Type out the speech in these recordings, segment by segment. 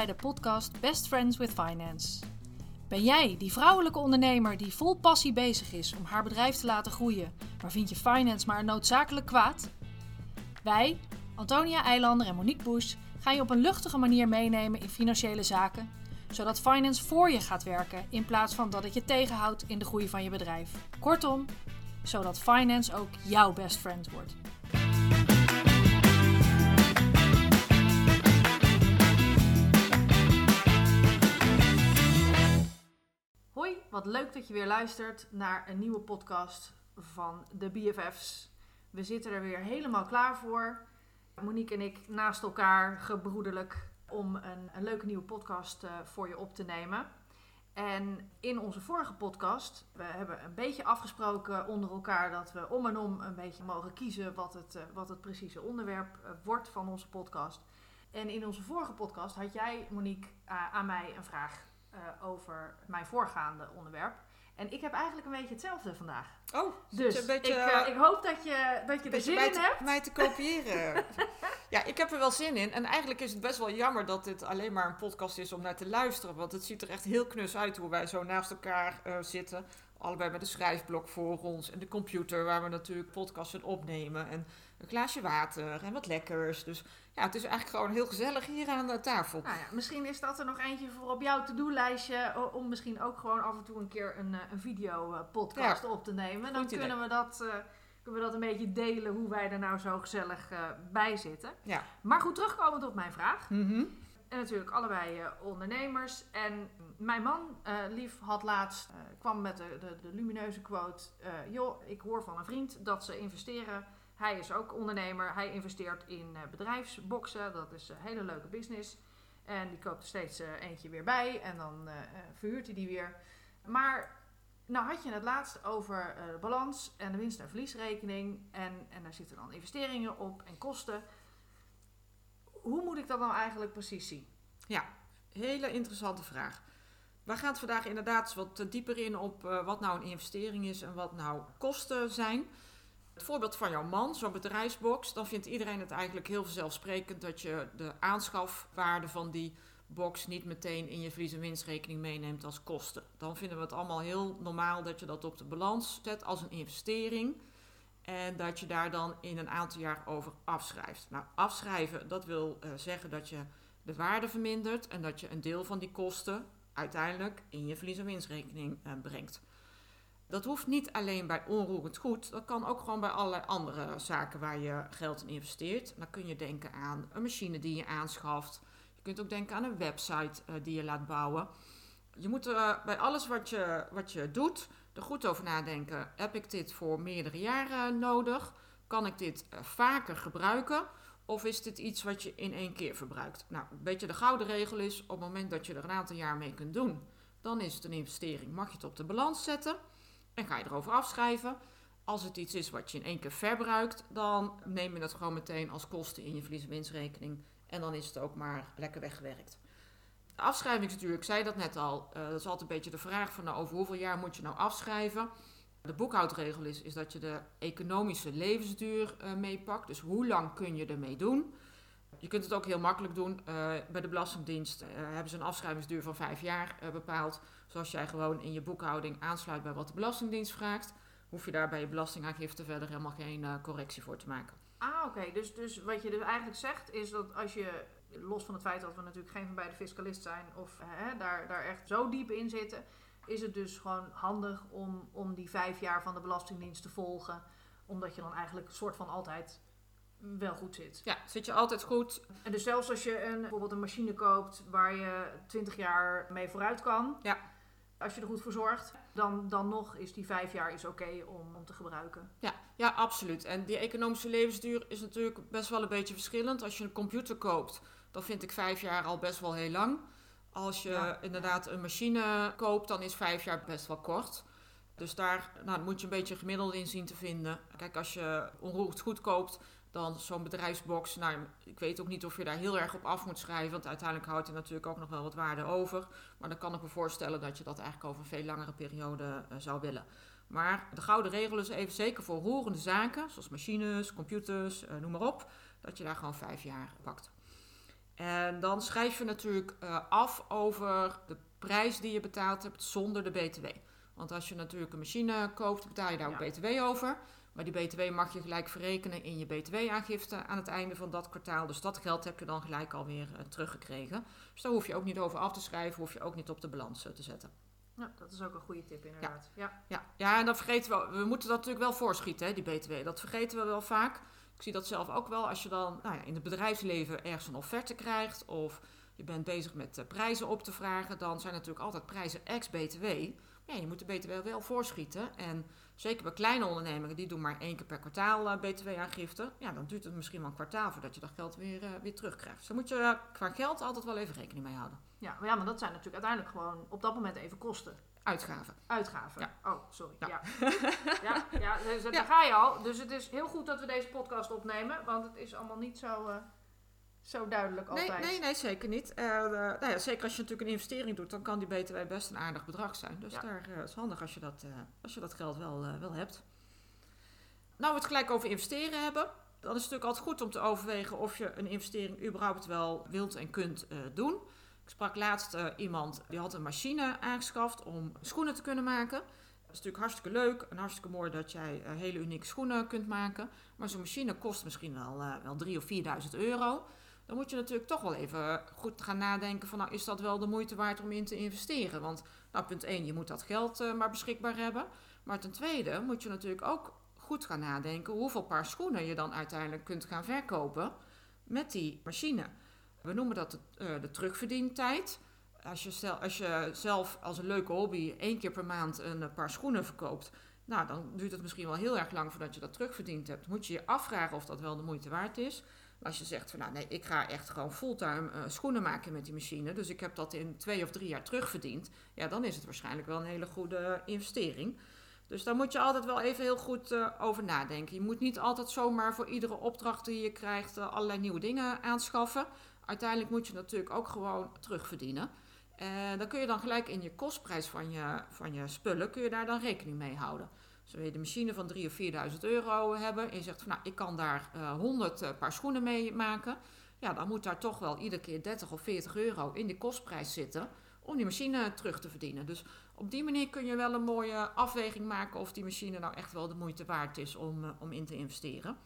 bij de podcast Best Friends with Finance. Ben jij die vrouwelijke ondernemer die vol passie bezig is om haar bedrijf te laten groeien, maar vind je finance maar noodzakelijk kwaad? Wij, Antonia Eilander en Monique Bush, gaan je op een luchtige manier meenemen in financiële zaken, zodat finance voor je gaat werken in plaats van dat het je tegenhoudt in de groei van je bedrijf. Kortom, zodat finance ook jouw best friend wordt. Wat leuk dat je weer luistert naar een nieuwe podcast van de BFF's. We zitten er weer helemaal klaar voor. Monique en ik naast elkaar, gebroederlijk, om een, leuke nieuwe podcast uh, voor je op te nemen. En in onze vorige podcast, we hebben een beetje afgesproken onder elkaar dat we om en om een beetje mogen kiezen wat het, uh, wat het precieze onderwerp uh, wordt van onze podcast. En in onze vorige podcast had jij, Monique, aan mij een vraag over mijn voorgaande onderwerp. En ik heb eigenlijk een beetje hetzelfde vandaag. Oh, dus een beetje, ik, ik, hoop dat je, dat je er zin in te, hebt. mij te kopiëren. ja, ik heb er wel zin in. En eigenlijk is het best wel jammer dat dit alleen maar een podcast is om naar te luisteren. Want het ziet er echt heel knus uit hoe wij zo naast elkaar uh, zitten. Allebei met een schrijfblok voor ons. En de computer waar we natuurlijk podcasts opnemen. En een glaasje water en wat lekkers. Dus ja, het is eigenlijk gewoon heel gezellig hier aan de tafel. Nou ja, misschien is dat er nog eentje voor op jouw to-do-lijstje. Om misschien ook gewoon af en toe een keer een, een video-podcast ja. op te nemen. Dan kunnen we, dat, uh, kunnen we dat een beetje delen hoe wij er nou zo gezellig uh, bij zitten. Ja. Maar goed, terugkomend op mijn vraag. Mm -hmm. En natuurlijk allebei uh, ondernemers. En mijn man, uh, Lief, had laatst, uh, kwam met de, de, de lumineuze quote. joh, ik hoor van een vriend dat ze investeren. Hij is ook ondernemer. Hij investeert in bedrijfsboxen. Dat is een hele leuke business. En die koopt er steeds eentje weer bij. En dan verhuurt hij die weer. Maar nou had je het laatst over de balans en de winst- en verliesrekening. En, en daar zitten dan investeringen op en kosten hoe moet ik dat nou eigenlijk precies zien? Ja, hele interessante vraag. We gaan het vandaag inderdaad wat dieper in op wat nou een investering is en wat nou kosten zijn. Het voorbeeld van jouw man, zo'n bedrijfsbox, dan vindt iedereen het eigenlijk heel vanzelfsprekend dat je de aanschafwaarde van die box niet meteen in je verlies- en winstrekening meeneemt als kosten. Dan vinden we het allemaal heel normaal dat je dat op de balans zet als een investering. En dat je daar dan in een aantal jaar over afschrijft. Nou, afschrijven, dat wil uh, zeggen dat je de waarde vermindert en dat je een deel van die kosten uiteindelijk in je verlies- en winstrekening uh, brengt. Dat hoeft niet alleen bij onroerend goed, dat kan ook gewoon bij allerlei andere zaken waar je geld in investeert. Dan kun je denken aan een machine die je aanschaft. Je kunt ook denken aan een website uh, die je laat bouwen. Je moet bij alles wat je, wat je doet, er goed over nadenken. Heb ik dit voor meerdere jaren nodig? Kan ik dit uh, vaker gebruiken? Of is dit iets wat je in één keer verbruikt? Nou, een beetje de gouden regel is: op het moment dat je er een aantal jaar mee kunt doen, dan is het een investering. Mag je het op de balans zetten en ga je erover afschrijven. Als het iets is wat je in één keer verbruikt, dan neem je dat gewoon meteen als kosten in je verlies- en dan is het ook maar lekker weggewerkt. De afschrijving natuurlijk, ik zei dat net al, uh, dat is altijd een beetje de vraag van nou, over hoeveel jaar moet je nou afschrijven. De boekhoudregel is, is dat je de economische levensduur uh, meepakt. Dus hoe lang kun je ermee doen? Je kunt het ook heel makkelijk doen. Uh, bij de Belastingdienst hebben ze een afschrijvingsduur van vijf jaar bepaald. Zoals jij gewoon in je boekhouding aansluit bij wat de Belastingdienst vraagt, hoef je daar bij je belastingaangifte verder helemaal geen correctie voor te maken. Ah, oké. Dus, dus wat je dus eigenlijk zegt is dat als je los van het feit dat we natuurlijk geen van beide fiscalist zijn of hè, daar, daar echt zo diep in zitten, is het dus gewoon handig om, om die vijf jaar van de Belastingdienst te volgen. Omdat je dan eigenlijk soort van altijd wel goed zit. Ja, zit je altijd goed. En dus zelfs als je een, bijvoorbeeld een machine koopt waar je 20 jaar mee vooruit kan. Ja. Als je er goed voor zorgt, dan, dan nog is die vijf jaar is oké okay om, om te gebruiken. Ja, ja, absoluut. En die economische levensduur is natuurlijk best wel een beetje verschillend. Als je een computer koopt, dan vind ik vijf jaar al best wel heel lang. Als je ja. inderdaad een machine koopt, dan is vijf jaar best wel kort. Dus daar nou, moet je een beetje gemiddeld in zien te vinden. Kijk, als je onroerend goed koopt, dan zo'n bedrijfsbox. Nou, ik weet ook niet of je daar heel erg op af moet schrijven. Want uiteindelijk houdt hij natuurlijk ook nog wel wat waarde over. Maar dan kan ik me voorstellen dat je dat eigenlijk over een veel langere periode uh, zou willen. Maar de gouden regel is even zeker voor roerende zaken, zoals machines, computers, uh, noem maar op, dat je daar gewoon vijf jaar pakt. En dan schrijf je natuurlijk eh, af over de prijs die je betaald hebt zonder de BTW. Want als je natuurlijk een machine koopt, betaal je daar ook BTW over. Maar die BTW mag je gelijk verrekenen in je BTW-aangifte aan het einde van dat kwartaal. Dus dat geld heb je dan gelijk alweer uh, teruggekregen. Dus daar hoef je ook niet over af te schrijven, hoef je ook niet op de balans uh, te zetten. Ja, dat is ook een goede tip inderdaad. Ja, ja. ja. en dan vergeten we, we moeten dat natuurlijk wel voorschieten, hè, die BTW. Dat vergeten we wel vaak. Ik zie dat zelf ook wel als je dan nou ja, in het bedrijfsleven ergens een offerte krijgt of je bent bezig met uh, prijzen op te vragen, dan zijn natuurlijk altijd prijzen ex-BTW. Ja, je moet de BTW wel voorschieten. En zeker bij kleine ondernemingen, die doen maar één keer per kwartaal uh, BTW-aangifte. Ja, dan duurt het misschien wel een kwartaal voordat je dat geld weer, uh, weer terugkrijgt. Dus daar moet je qua geld altijd wel even rekening mee houden. Ja, maar, ja, maar dat zijn natuurlijk uiteindelijk gewoon op dat moment even kosten. Uitgaven. Uitgaven. Ja. Oh, sorry. Ja, ja. ja, ja, dus, daar ga je al. Dus het is heel goed dat we deze podcast opnemen, want het is allemaal niet zo, uh, zo duidelijk altijd. Nee, nee, nee zeker niet. Uh, nou ja, zeker als je natuurlijk een investering doet, dan kan die BTW best een aardig bedrag zijn. Dus daar uh, is handig als je dat, als je dat geld wel, wel hebt. Nou, we het gelijk over investeren hebben. Dan is het natuurlijk altijd goed om te overwegen of je een investering überhaupt wel wilt en kunt doen. Ik sprak laatst iemand die had een machine aangeschaft om schoenen te kunnen maken. Dat is natuurlijk hartstikke leuk en hartstikke mooi dat jij hele unieke schoenen kunt maken. Maar zo'n machine kost misschien wel, wel 3.000 of 4.000 euro. Dan moet je natuurlijk toch wel even goed gaan nadenken van nou is dat wel de moeite waard om in te investeren. Want nou punt 1, je moet dat geld maar beschikbaar hebben. Maar ten tweede moet je natuurlijk ook goed gaan nadenken hoeveel paar schoenen je dan uiteindelijk kunt gaan verkopen met die machine. We noemen dat de, uh, de terugverdientijd. Als je, stel, als je zelf als een leuke hobby één keer per maand een paar schoenen verkoopt, nou, dan duurt het misschien wel heel erg lang voordat je dat terugverdiend hebt. Moet je je afvragen of dat wel de moeite waard is. Als je zegt van nou nee, ik ga echt gewoon fulltime uh, schoenen maken met die machine, dus ik heb dat in twee of drie jaar terugverdiend, ja, dan is het waarschijnlijk wel een hele goede investering. Dus daar moet je altijd wel even heel goed uh, over nadenken. Je moet niet altijd zomaar voor iedere opdracht die je krijgt uh, allerlei nieuwe dingen aanschaffen uiteindelijk moet je natuurlijk ook gewoon terugverdienen. En dan kun je dan gelijk in je kostprijs van je, van je spullen, kun je daar dan rekening mee houden. Wil je de machine van 3.000 of 4.000 euro hebben en je zegt van nou, ik kan daar uh, 100 uh, paar schoenen mee maken. Ja, dan moet daar toch wel iedere keer 30 of 40 euro in de kostprijs zitten om die machine terug te verdienen. Dus op die manier kun je wel een mooie afweging maken of die machine nou echt wel de moeite waard is om, uh, om in te investeren.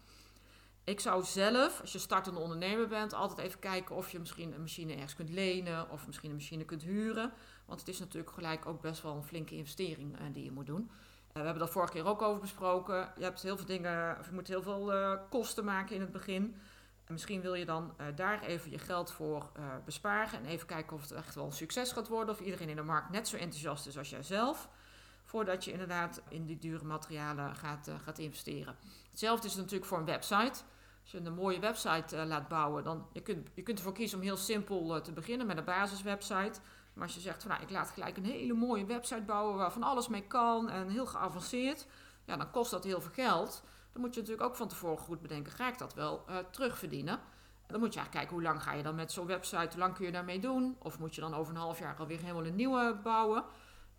Ik zou zelf, als je startende ondernemer bent, altijd even kijken of je misschien een machine ergens kunt lenen of misschien een machine kunt huren. Want het is natuurlijk gelijk ook best wel een flinke investering die je moet doen. Uh, we hebben dat vorige keer ook over besproken. Je hebt heel veel dingen, of je moet heel veel uh, kosten maken in het begin. En misschien wil je dan daar even je geld voor besparen en even kijken of het echt wel een succes gaat worden. Of iedereen in de markt net zo enthousiast is als jijzelf. Voordat je inderdaad in die dure materialen gaat, gaat investeren. Hetzelfde is het natuurlijk voor een website. Als je een mooie website laat bouwen, dan je kunt je kunt ervoor kiezen om heel simpel te beginnen met een basiswebsite. Maar als je zegt van nou, ik laat gelijk een hele mooie website bouwen waar van alles mee kan en heel geavanceerd, ja, dan kost dat heel veel geld. Dan moet je natuurlijk ook van tevoren goed bedenken, ga ik dat wel uh, terugverdienen? Dan moet je eigenlijk kijken hoe lang ga je dan met zo'n website, hoe lang kun je daarmee doen? Of moet je dan over een half jaar alweer helemaal een nieuwe bouwen?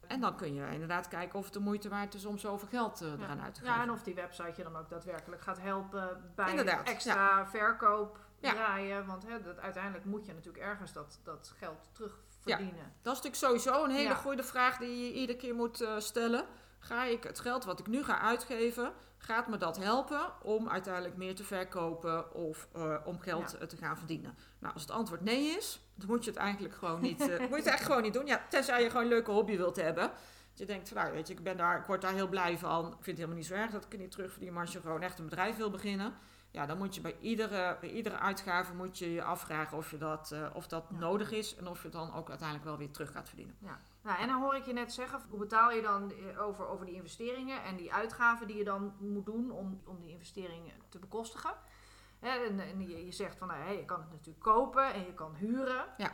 En dan kun je inderdaad kijken of het de moeite waard is om zoveel geld uh, eraan ja. uit te geven. Ja, en of die website je dan ook daadwerkelijk gaat helpen bij inderdaad, extra ja. verkoop ja. draaien. Want hè, dat, uiteindelijk moet je natuurlijk ergens dat, dat geld terugverdienen. Ja, dat is natuurlijk sowieso een hele goede vraag die je iedere keer moet uh, stellen. Ga ik het geld wat ik nu ga uitgeven, gaat me dat helpen om uiteindelijk meer te verkopen of uh, om geld te gaan verdienen? Nou, als het antwoord nee is, dan moet je het eigenlijk gewoon niet, uh, moet je het eigenlijk gewoon niet doen. Ja, tenzij je gewoon een leuke hobby wilt hebben. Dat je denkt van, nou, weet je, ik, ben daar, ik word daar heel blij van. Ik vind het helemaal niet zo erg dat ik het niet terugverdien. Maar als je gewoon echt een bedrijf wil beginnen, ja, dan moet je bij iedere, bij iedere uitgave moet je je afvragen of, je dat, uh, of dat ja. nodig is en of je het dan ook uiteindelijk wel weer terug gaat verdienen. Ja. Nou, en dan hoor ik je net zeggen, hoe betaal je dan over, over die investeringen en die uitgaven die je dan moet doen om, om die investeringen te bekostigen. Hè, en, en je, je, zegt van, nou, hey, je kan het natuurlijk kopen en je kan huren. Ja.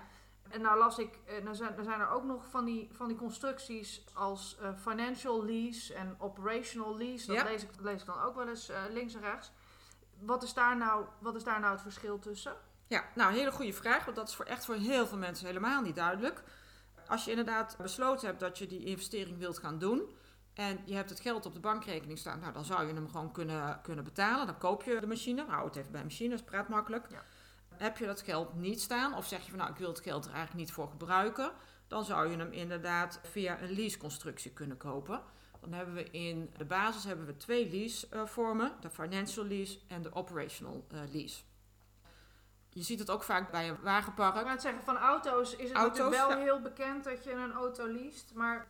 En nou las ik, dan zijn, dan zijn er ook nog van die, van die constructies als uh, financial lease en operational lease. Dat ja. lees, ik, lees ik dan ook wel eens uh, links en rechts. Wat is, daar nou, wat is daar nou het verschil tussen? Ja, nou, een hele goede vraag, want dat is voor echt voor heel veel mensen helemaal niet duidelijk. Als je inderdaad besloten hebt dat je die investering wilt gaan doen en je hebt het geld op de bankrekening staan, nou, dan zou je hem gewoon kunnen, kunnen betalen. Dan koop je de machine, hou het even bij machines, praat makkelijk. Ja. Heb je dat geld niet staan, of zeg je van nou ik wil het geld er eigenlijk niet voor gebruiken, dan zou je hem inderdaad via een leaseconstructie kunnen kopen. Dan hebben we in de basis hebben we twee leasevormen, de financial lease en de operational eh, lease. Je ziet het ook vaak bij een wagenpark. Ik het zeggen, van auto's is het Auto's, natuurlijk wel ja. heel bekend dat je een auto leest. Maar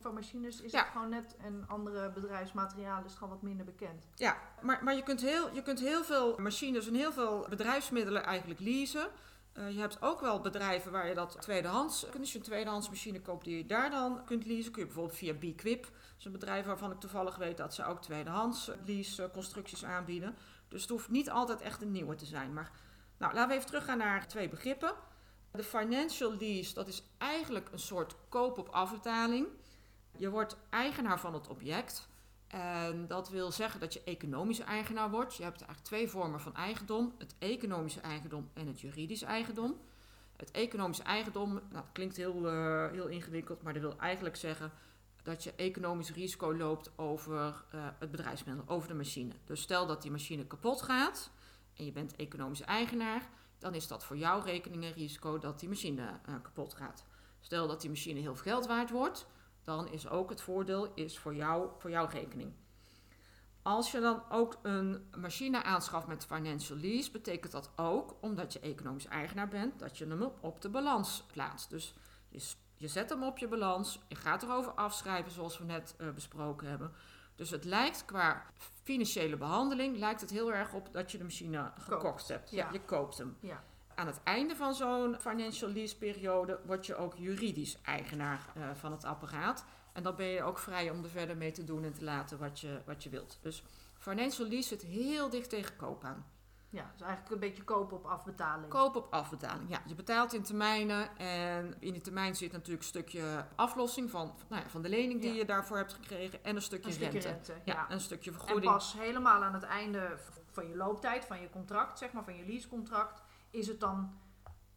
van machines is Ja. het gewoon net, en andere bedrijfsmaterialen is het gewoon wat minder bekend. Ja, maar, maar je, kunt heel, je kunt heel veel machines en heel veel bedrijfsmiddelen eigenlijk leasen. Eh, je hebt ook wel bedrijven waar je dat tweedehands kunt. Je een tweedehands machine koopt die je daar dan kunt leasen, kun je bijvoorbeeld via B-Quip. Dat is een bedrijf waarvan ik toevallig weet dat ze ook tweedehands lease constructies aanbieden. Dus het hoeft niet altijd echt een nieuwe te zijn. Maar nou, laten we even teruggaan naar twee begrippen. De financial lease, dat is eigenlijk een soort koop op afbetaling. Je wordt eigenaar van het object. En dat wil zeggen dat je economische eigenaar wordt. Je hebt eigenlijk twee vormen van eigendom: het economische eigendom en het juridisch eigendom. Het economische eigendom, nou, dat klinkt heel, eh, heel ingewikkeld, maar dat wil eigenlijk zeggen dat je economisch risico loopt over eh, het bedrijfsmiddel, over de machine. Dus stel dat die machine kapot gaat en je bent economisch eigenaar, dan is dat voor jouw rekening een risico dat die machine eh, kapot gaat. Stel dat die machine heel veel geld waard wordt, dan is ook het voordeel is voor, jou, voor jouw rekening. Als je dan ook een machine aanschaft met financial lease, betekent dat ook, omdat je economisch eigenaar bent, dat je hem op de balans plaatst. Dus je, zet hem op je balans, je gaat erover afschrijven zoals we net eh, besproken hebben. Dus het lijkt qua financiële behandeling, lijkt het heel erg op dat je de machine gekocht hebt. ja. Je koopt hem. Ja. Aan het einde van zo'n financial lease periode word je ook juridisch eigenaar eh, van het apparaat. En dan ben je ook vrij om er verder mee te doen en te laten wat je, wat je wilt. Dus financial lease zit heel dicht tegen koop aan. Ja, dus eigenlijk een beetje kopen op afbetaling. Koop op afbetaling. Ja, je betaalt in termijnen. En in die termijn zit natuurlijk een stukje aflossing van, nou ja, van de lening die Ja. je daarvoor hebt gekregen. En een stukje, een stukje rente. rente. Ja, ja. een stukje En vergoeding. pas helemaal aan het einde van je looptijd, van je contract, zeg maar, van je leasecontract, is het dan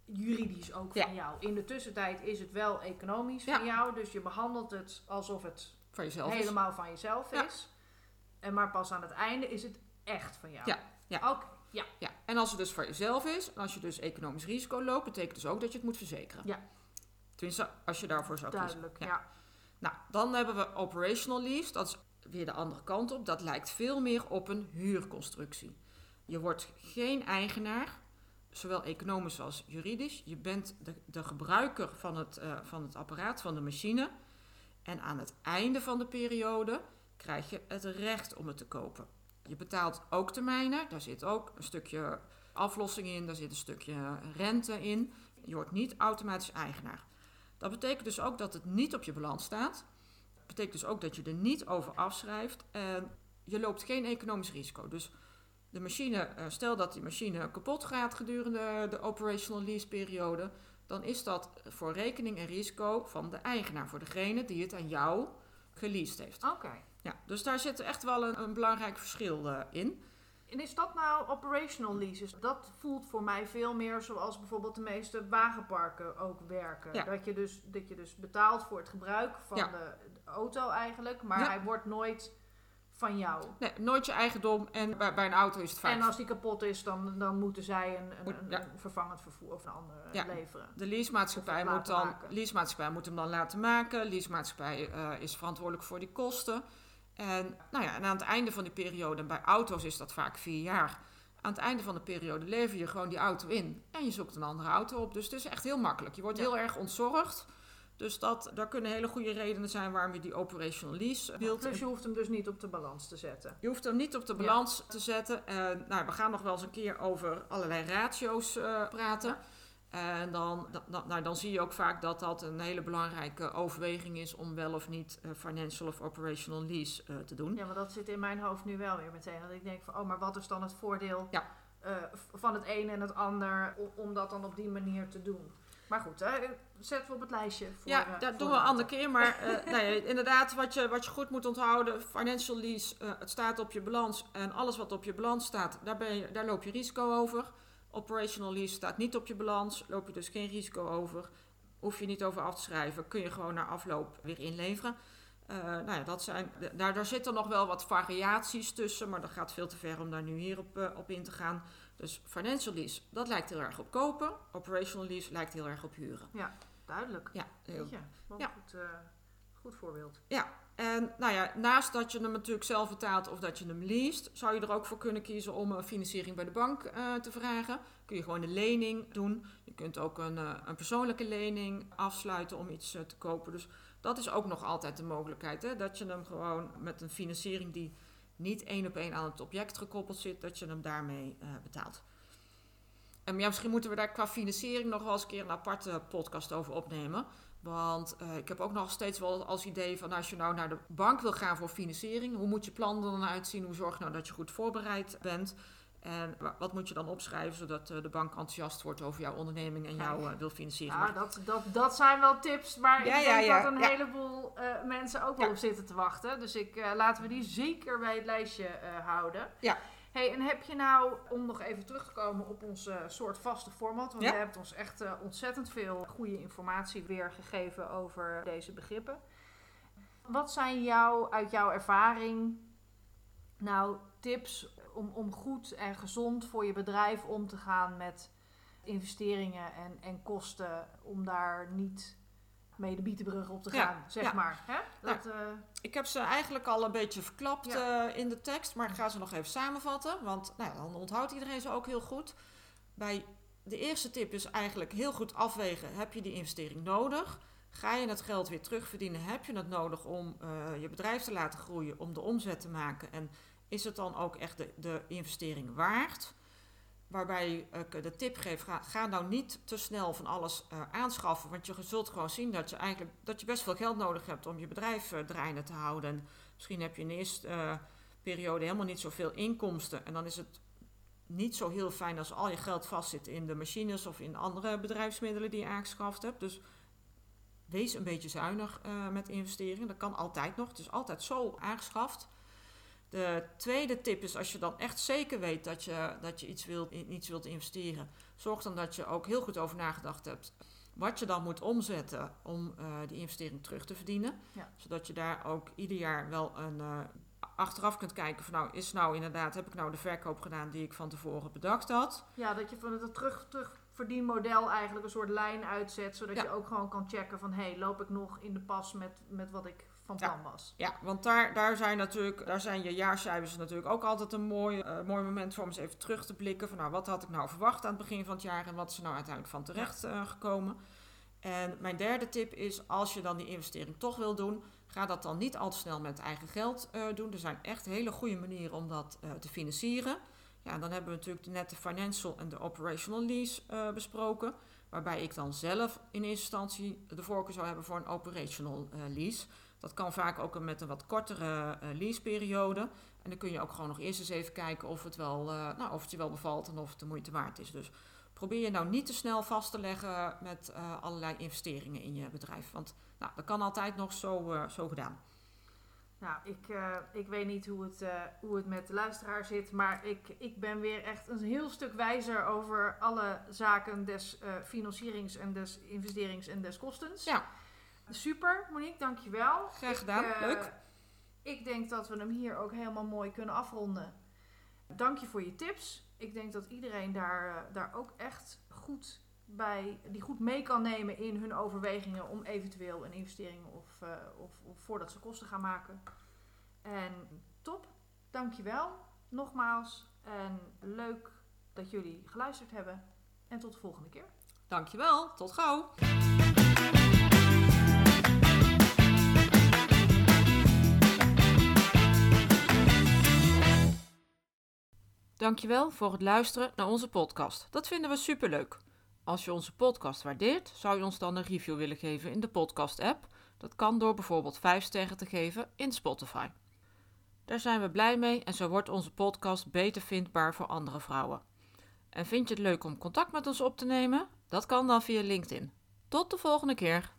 juridisch ook Ja. van jou. In de tussentijd is het wel economisch Ja. van jou, dus je behandelt het alsof het Voor jezelf. is. helemaal van jezelf Ja. is. En maar pas aan het einde is het echt van jou. Ja, ja. Oké, ja. Ja, en als het dus voor jezelf is, en als je dus economisch risico loopt, betekent dus ook dat je het moet verzekeren. Ja. Tenminste, als je daarvoor zou kiezen. duidelijk. Ja. Ja. Nou, dan hebben we operational lease. Dat is weer de andere kant op. Dat lijkt veel meer op een huurconstructie. Je wordt geen eigenaar, zowel economisch als juridisch. Je bent de, de gebruiker van het, eh, van het apparaat, van de machine. En aan het einde van de periode krijg je het recht om het te kopen. Je betaalt ook termijnen. Daar zit ook een stukje aflossing in. Daar zit een stukje rente in. Je wordt niet automatisch eigenaar. Dat betekent dus ook dat het niet op je balans staat. Dat betekent dus ook dat je er niet over afschrijft. En je loopt geen economisch risico. Dus de machine, eh, stel dat die machine kapot gaat gedurende de operational lease periode, dan is dat voor rekening en risico van de eigenaar, voor degene die het aan jou geleased heeft. Oké. Ja, dus daar zit echt wel een, een belangrijk verschil eh, in. En is dat nou operational leases? Dat voelt voor mij veel meer zoals bijvoorbeeld de meeste wagenparken ook werken. Ja. Dat, je dus, dat je dus betaalt voor het gebruik van Ja. de, de auto eigenlijk, maar Ja. hij wordt nooit van jou. Nee, nooit je eigendom en bij, bij een auto is het vaak En als die kapot is, dan, dan moeten zij een, een, Moet- een, ja. een vervangend vervoer of een ander Ja. leveren. De leasemaatschappij moet, dan, maken. leasemaatschappij moet hem dan laten maken. Leasemaatschappij eh is verantwoordelijk voor die kosten. En, nou ja, en aan het einde van die periode, en bij auto's is dat vaak vier jaar. Aan het einde van de periode lever je gewoon die auto in. En je zoekt een andere auto op. Dus het is echt heel makkelijk. Je wordt Ja. heel erg ontzorgd. Dus dat, daar kunnen hele goede redenen zijn waarom je die operational lease wilt. Plus je hoeft hem dus niet op de balans te zetten. Je hoeft hem niet op de balans te zetten. En, nou, we gaan nog wel eens een keer over allerlei ratio's eh, praten. En dan, dan, nou, dan zie je ook vaak dat dat een hele belangrijke overweging is om wel of niet eh, financial of operational lease eh, te doen. Ja, maar dat zit in mijn hoofd nu wel weer meteen. Dat ik denk van, oh, maar wat is dan het voordeel Ja. eh, van het een en het ander om dat dan op die manier te doen? Maar goed, hè, zetten we op het lijstje. Voor, ja, eh, dat voor doen we een andere keer. Maar eh, inderdaad, wat je, wat je goed moet onthouden, financial lease, eh, het staat op je balans. En alles wat op je balans staat, daar, ben je, daar loop je risico over. Operational lease staat niet op je balans, loop je dus geen risico over. Hoef je niet over af te schrijven, kun je gewoon na afloop weer inleveren. Eh, nou ja, dat zijn, daar, daar zitten nog wel wat variaties tussen, maar dat gaat veel te ver om daar nu hier op, eh, op in te gaan. Dus financial lease, dat lijkt heel erg op kopen. Operational lease lijkt heel erg op huren. Duidelijk. Ja, heel je, Ja. goed, eh, goed voorbeeld. En nou ja, naast dat je hem natuurlijk zelf betaalt of dat je hem leest, zou je er ook voor kunnen kiezen om een financiering bij de bank eh, te vragen. Kun je gewoon een lening doen. Je kunt ook een, eh, een persoonlijke lening afsluiten om iets te kopen. Dus dat is ook nog altijd de mogelijkheid. Hè? Dat je hem gewoon met een financiering die niet één op één aan het object gekoppeld zit, dat je hem daarmee eh, betaalt. En ja, misschien moeten we daar qua financiering nog wel eens een keer een aparte podcast over opnemen. Want eh, ik heb ook nog steeds wel als idee van als je nou naar de bank wil gaan voor financiering, hoe moet je plan er dan uitzien? Hoe zorg je nou dat je goed voorbereid bent? En wa- wat moet je dan opschrijven zodat eh, de bank enthousiast wordt over jouw onderneming en jou eh, wil financieren? Ja, dat, dat, dat zijn wel tips waar Ja, ik denk ja, dat een heleboel eh, mensen ook wel op zitten te wachten. Dus ik, eh, laten we die zeker bij het lijstje eh, houden. Ja. Hey, en heb je nou, om nog even terug te komen op ons eh, soort vaste format, want je hebt ons echt eh, ontzettend veel goede informatie weergegeven over deze begrippen. Wat zijn jou, uit jouw ervaring, nou tips om, om goed en gezond voor je bedrijf om te gaan met investeringen en, en kosten om daar niet mee de bietenbrug op te Ja, gaan, zeg ja. maar. Hè? Dat, eh, Ik heb ze eigenlijk al een beetje verklapt Ja. eh, in de tekst, maar ik ga ze nog even samenvatten, want nou, dan onthoudt iedereen ze ook heel goed. Bij de eerste tip is eigenlijk heel goed afwegen, heb je die investering nodig? Ga je het geld weer terugverdienen? Heb je het nodig om eh, je bedrijf te laten groeien, om de omzet te maken? En is het dan ook echt de, de investering waard? Waarbij ik de tip geef, ga, nou niet te snel van alles eh, aanschaffen. Want je zult gewoon zien dat je eigenlijk dat je best veel geld nodig hebt om je bedrijf eh, draaiende te houden. En misschien heb je in de eerste eh, periode helemaal niet zoveel inkomsten. En dan is het niet zo heel fijn als al je geld vastzit in de machines of in andere bedrijfsmiddelen die je aangeschaft hebt. Dus wees een beetje zuinig eh, met investeringen. Dat kan altijd nog. Het is altijd zo aangeschaft. De tweede tip is als je dan echt zeker weet dat je, dat je iets, wilt, in iets wilt investeren, zorg dan dat je ook heel goed over nagedacht hebt wat je dan moet omzetten om eh, die investering terug te verdienen. Ja. Zodat je daar ook ieder jaar wel een, eh, achteraf kunt kijken van nou, is nou inderdaad, heb ik nou de verkoop gedaan die ik van tevoren bedacht had? ja, dat je van het terug, terugverdienmodel eigenlijk een soort lijn uitzet, zodat Ja. je ook gewoon kan checken van, hé, hey, loop ik nog in de pas met, met wat ik van Ja. plan was. Ja, want daar, daar zijn natuurlijk, daar zijn je jaarcijfers natuurlijk ook altijd een mooi, eh, mooi moment voor om eens even terug te blikken. Van nou, wat had ik nou verwacht aan het begin van het jaar en wat is er nou uiteindelijk van terecht eh, gekomen. En mijn derde tip is, als je dan die investering toch wil doen, ga dat dan niet al te snel met eigen geld eh, doen. Er zijn echt hele goede manieren om dat te financieren. Ja, dan hebben we natuurlijk net de financial en de operational lease besproken. Waarbij ik dan zelf in eerste instantie de voorkeur zou hebben voor een operational lease. Dat kan vaak ook met een wat kortere eh, leaseperiode. En dan kun je ook gewoon nog eerst eens even kijken of het, wel, eh, nou, of het je wel bevalt en of het de moeite waard is. Dus probeer je nou niet te snel vast te leggen met eh, allerlei investeringen in je bedrijf. Want nou, dat kan altijd nog zo, zo gedaan. Nou, ik, ik weet niet hoe het, hoe het met de luisteraar zit, maar ik, ik ben weer echt een heel stuk wijzer over alle zaken des financierings- en des investerings- en des kostens. Ja. Super, Monique, dankjewel. Graag gedaan, Ik, eh, leuk. Ik denk dat we hem hier ook helemaal mooi kunnen afronden. Dank je voor je tips. Ik denk dat iedereen daar, eh, daar ook echt goed bij, die goed mee kan nemen in hun overwegingen om eventueel een investering of, eh, of, of voordat ze kosten gaan maken. En top, dankjewel nogmaals. En leuk dat jullie geluisterd hebben. En tot de volgende keer. Dankjewel, tot gauw. Dankjewel voor het luisteren naar onze podcast. Dat vinden we superleuk. Als je onze podcast waardeert, zou je ons dan een review willen geven in de podcast-app. Dat kan door bijvoorbeeld 5 sterren te geven in Spotify. Daar zijn we blij mee en zo wordt onze podcast beter vindbaar voor andere vrouwen. En vind je het leuk om contact met ons op te nemen? Dat kan dan via LinkedIn. Tot de volgende keer.